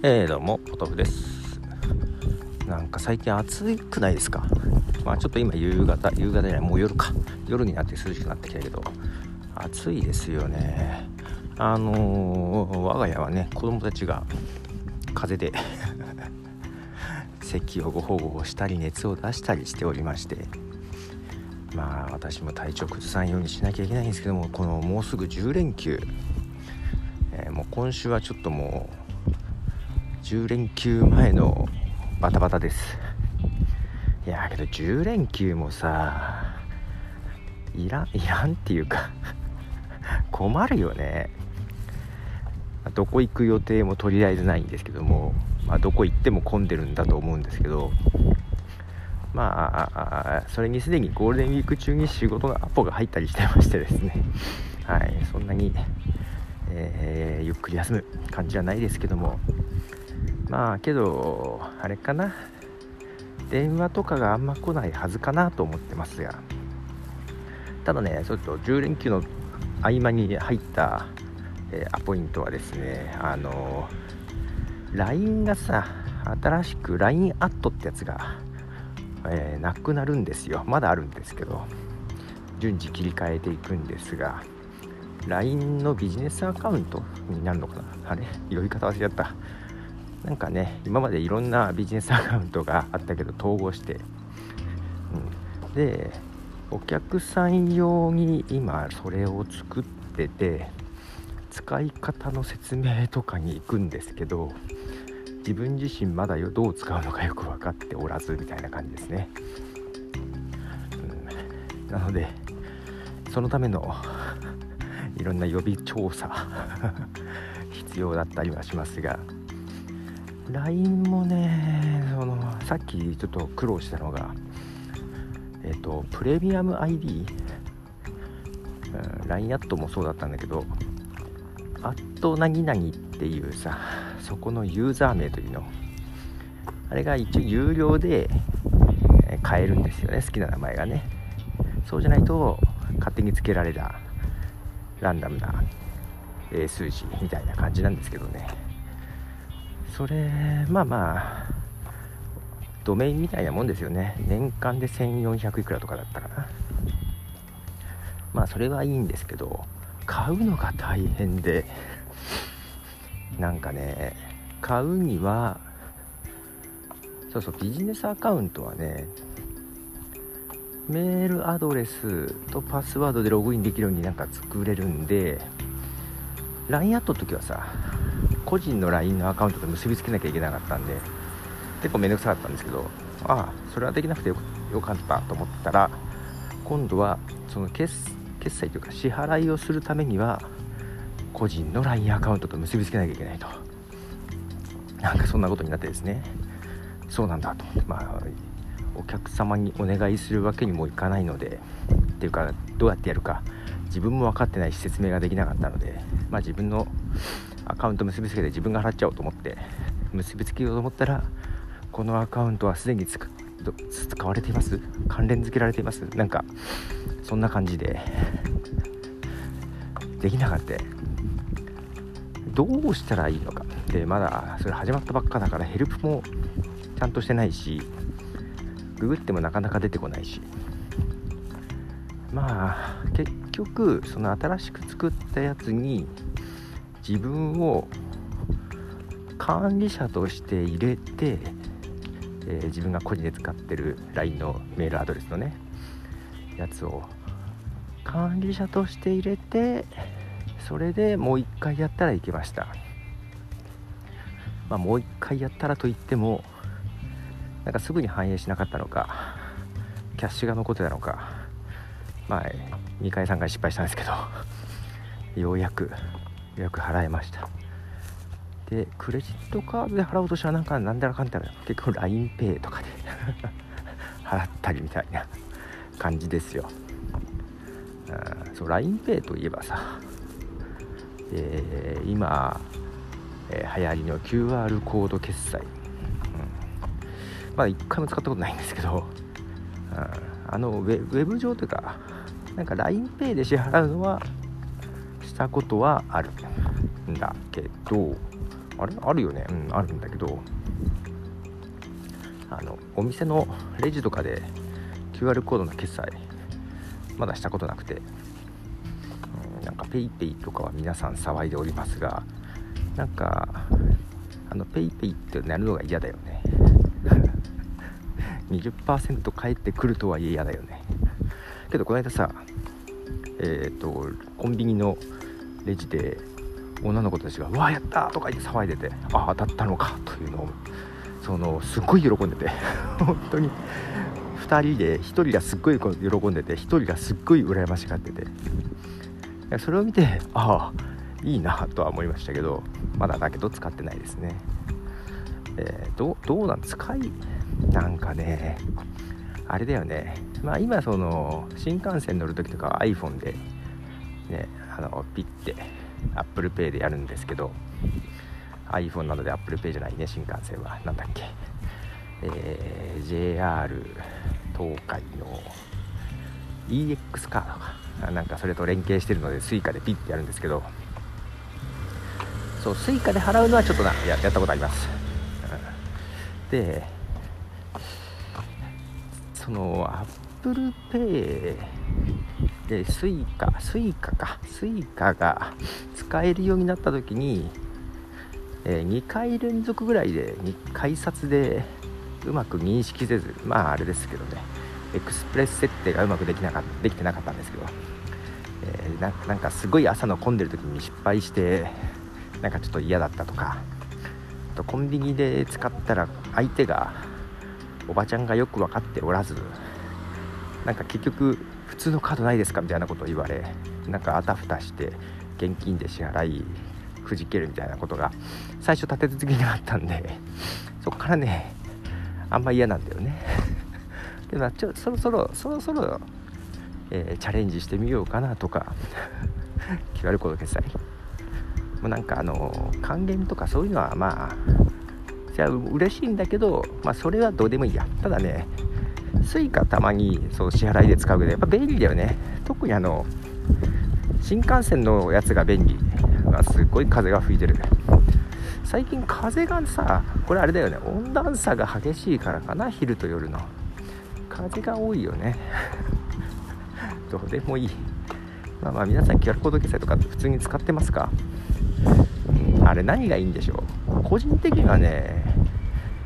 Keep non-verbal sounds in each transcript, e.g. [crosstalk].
えー、どうもポトフです。なんか最近暑くないですか？まあちょっと今夕方夕方じゃないもう夜か。夜になって涼しくなってきたけど暑いですよね。あのー、我が家はね子供たちが風邪で咳をごほごほしたり熱を出したりしておりましてまあ私も体調崩さんようにしなきゃいけないんですけどもこのもうすぐ10連休、えー、もう今週はちょっともう10連休前のバタバタです。いやけど10連休もさいらんいらんっていうか [laughs] 困るよね。どこ行く予定もとりあえずないんですけども、まあ、どこ行っても混んでるんだと思うんですけどまあそれにすでにゴールデンウィーク中に仕事のアポが入ったりしてましてですね。はいそんなに、えー、ゆっくり休む感じはないですけども。まあけどあれかな。電話とかがあんま来ないはずかなと思ってますが。ただねちょっと10連休の合間に入った、えー、アポイントはですねあの LINE がさ新しく LINE アットってやつが、えー、なくなるんですよ。まだあるんですけど順次切り替えていくんですが LINE のビジネスアカウントになるのかな。あれ？[laughs] 呼び方忘れちゃった。なんかね今までいろんなビジネスアカウントがあったけど統合して、うん、でお客さん用に今それを作ってて使い方の説明とかに行くんですけど自分自身まだどう使うのかよく分かっておらずみたいな感じですね、うん、なのでそのための [laughs] いろんな予備調査 [laughs] 必要だったりはしますが LINE もねそのさっきちょっと苦労したのがえっ、とプレミアム ID、うん、LINE アットもそうだったんだけどアットなぎなぎっていうさそこのユーザー名というの。あれが一応有料で買えるんですよね好きな名前がね。そうじゃないと勝手につけられたランダムな数字みたいな感じなんですけどね。それまあまあドメインみたいなもんですよね。年間で1400いくらとかだったかな。まあそれはいいんですけど買うのが大変でなんかね買うにはそうそうビジネスアカウントはねメールアドレスとパスワードでログインできるようになんか作れるんで LINE やっと時はさ個人の LINE のアカウントと結びつけなきゃいけなかったんで結構めんどくさかったんですけどああそれはできなくてよかったと思ったら今度はその決済というか支払いをするためには個人の LINE アカウントと結びつけなきゃいけないと。なんかそんなことになってですね。そうなんだと。まあお客様にお願いするわけにもいかないのでっていうかどうやってやるか自分も分かってないし説明ができなかったのでまあ自分のアカウント結びつけて自分が払っちゃおうと思って結びつけようと思ったらこのアカウントはすでに使われています。関連付けられています。なんかそんな感じで。できなかった。どうしたらいいのか。でまだそれ始まったばっかだからヘルプもちゃんとしてないしググってもなかなか出てこないし。まあ結局その新しく作ったやつに自分を管理者として入れて、えー、自分が個人で使ってる LINE のメールアドレスのねやつを管理者として入れてそれでもう一回やったらいけました。まあもう一回やったらといってもなんかすぐに反映しなかったのかキャッシュが残ってたのかまあ2回3回失敗したんですけどようやくよく払いました。でクレジットカードで払おうとしたらなんかなんだらかんだら結構 LINEPay とかで [laughs] 払ったりみたいな感じですよ。あそう LINEPay といえばさ、えー、今、えー、流行りの QR コード決済、うん、まだ一回も使ったことないんですけど、うん、あのウェウェブ上というかなんか LINEPay で支払うのはしたことはあるんだけどあれ？あるよね。うんあるんだけどあのお店のレジとかで QR コードの決済まだしたことなくて、うん、なんか PayPay とかは皆さん騒いでおりますがなんかあの PayPay ってなるのが嫌だよね。[laughs] 20%返ってくるとはいえ嫌だよね。けどこの間さえっ、ー、とコンビニのレジで女の子たちが「うわやった!」とか言って騒いでて「ああ当たったのか」というのをそのすっごい喜んでて [laughs] 本当に。2人で1人がすっごい喜んでて1人がすっごい羨ましがってて。それを見てああいいなとは思いましたけどまだだけど使ってないですね。えー、どどうなん使いなんかねあれだよね。まあ今その新幹線乗る時とか iPhone でねあのピッて ApplePay でやるんですけど iPhone なので ApplePay じゃないね新幹線は。何だっけ。えー、JR 東海の EX カードか。なんかそれと連携してるので Suica でピッてやるんですけど。そう Suica で払うのはちょっとなややったことあります、うん、でその ApplePay で Suica Suica か。Suica が使えるようになった時にえー、2回連続ぐらいで改札でうまく認識せずまああれですけどね。エクスプレス設定がうまくできなかできてなかったんですけど、えー、ななんかすごい朝の混んでる時に失敗してなんかちょっと嫌だったとか。とコンビニで使ったら相手がおばちゃんがよく分かっておらずなんか結局普通のカードないですかみたいなことを言われなんかあたふたして現金で支払いくじけるみたいなことが最初立て続けにあったんでそっからねあんま嫌なんだよね。[laughs] でもちょそろそろそろそろ、えー、チャレンジしてみようかなとか QR コード決済もうなんかあの還元とかそういうのはまあじゃあ嬉しいんだけど、まあ、それはどうでもいいや。ただね Suica たまにそう支払いで使うけどやっぱ便利だよね。特にあの新幹線のやつが便利。すっごい風が吹いてる。最近風がさこれあれだよね。温暖差が激しいからかな昼と夜の。風が多いよね。[laughs] どうでもいい。まあまあ皆さん QR コード決済とか普通に使ってますか、あれ何がいいんでしょう。個人的にはね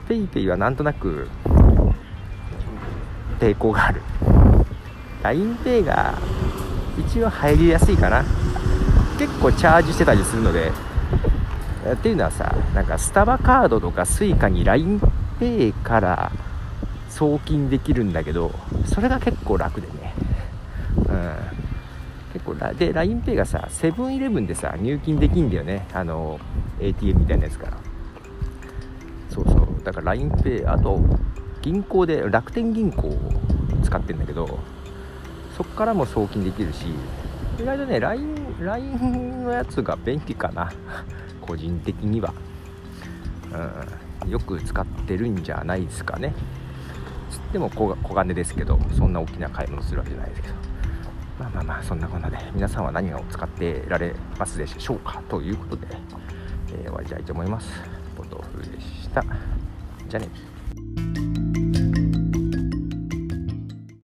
PayPay はなんとなく抵抗がある。LINEPay が一応入りやすいかな。結構チャージしてたりするので。っていうのはさなんかスタバカードとか Suica に LINEPay から送金できるんだけどそれが結構楽でね。うん。結構で LINEPay がさセブンイレブンでさ入金できんだよね。あの ATM みたいなやつから。そうそう。だから LINEPay あと銀行で楽天銀行を使ってんだけどそっからも送金できるし意外とね LINE, LINE のやつが便利かな。[laughs] 個人的には、うん、よく使ってるんじゃないですかね。つっても小金ですけどそんな大きな買い物するわけじゃないですけど。まあまあまあそんなこんなで皆さんは何を使ってられますでしょうか？ということで、えー、終わりたいと思います。ポトフでした。じゃあね。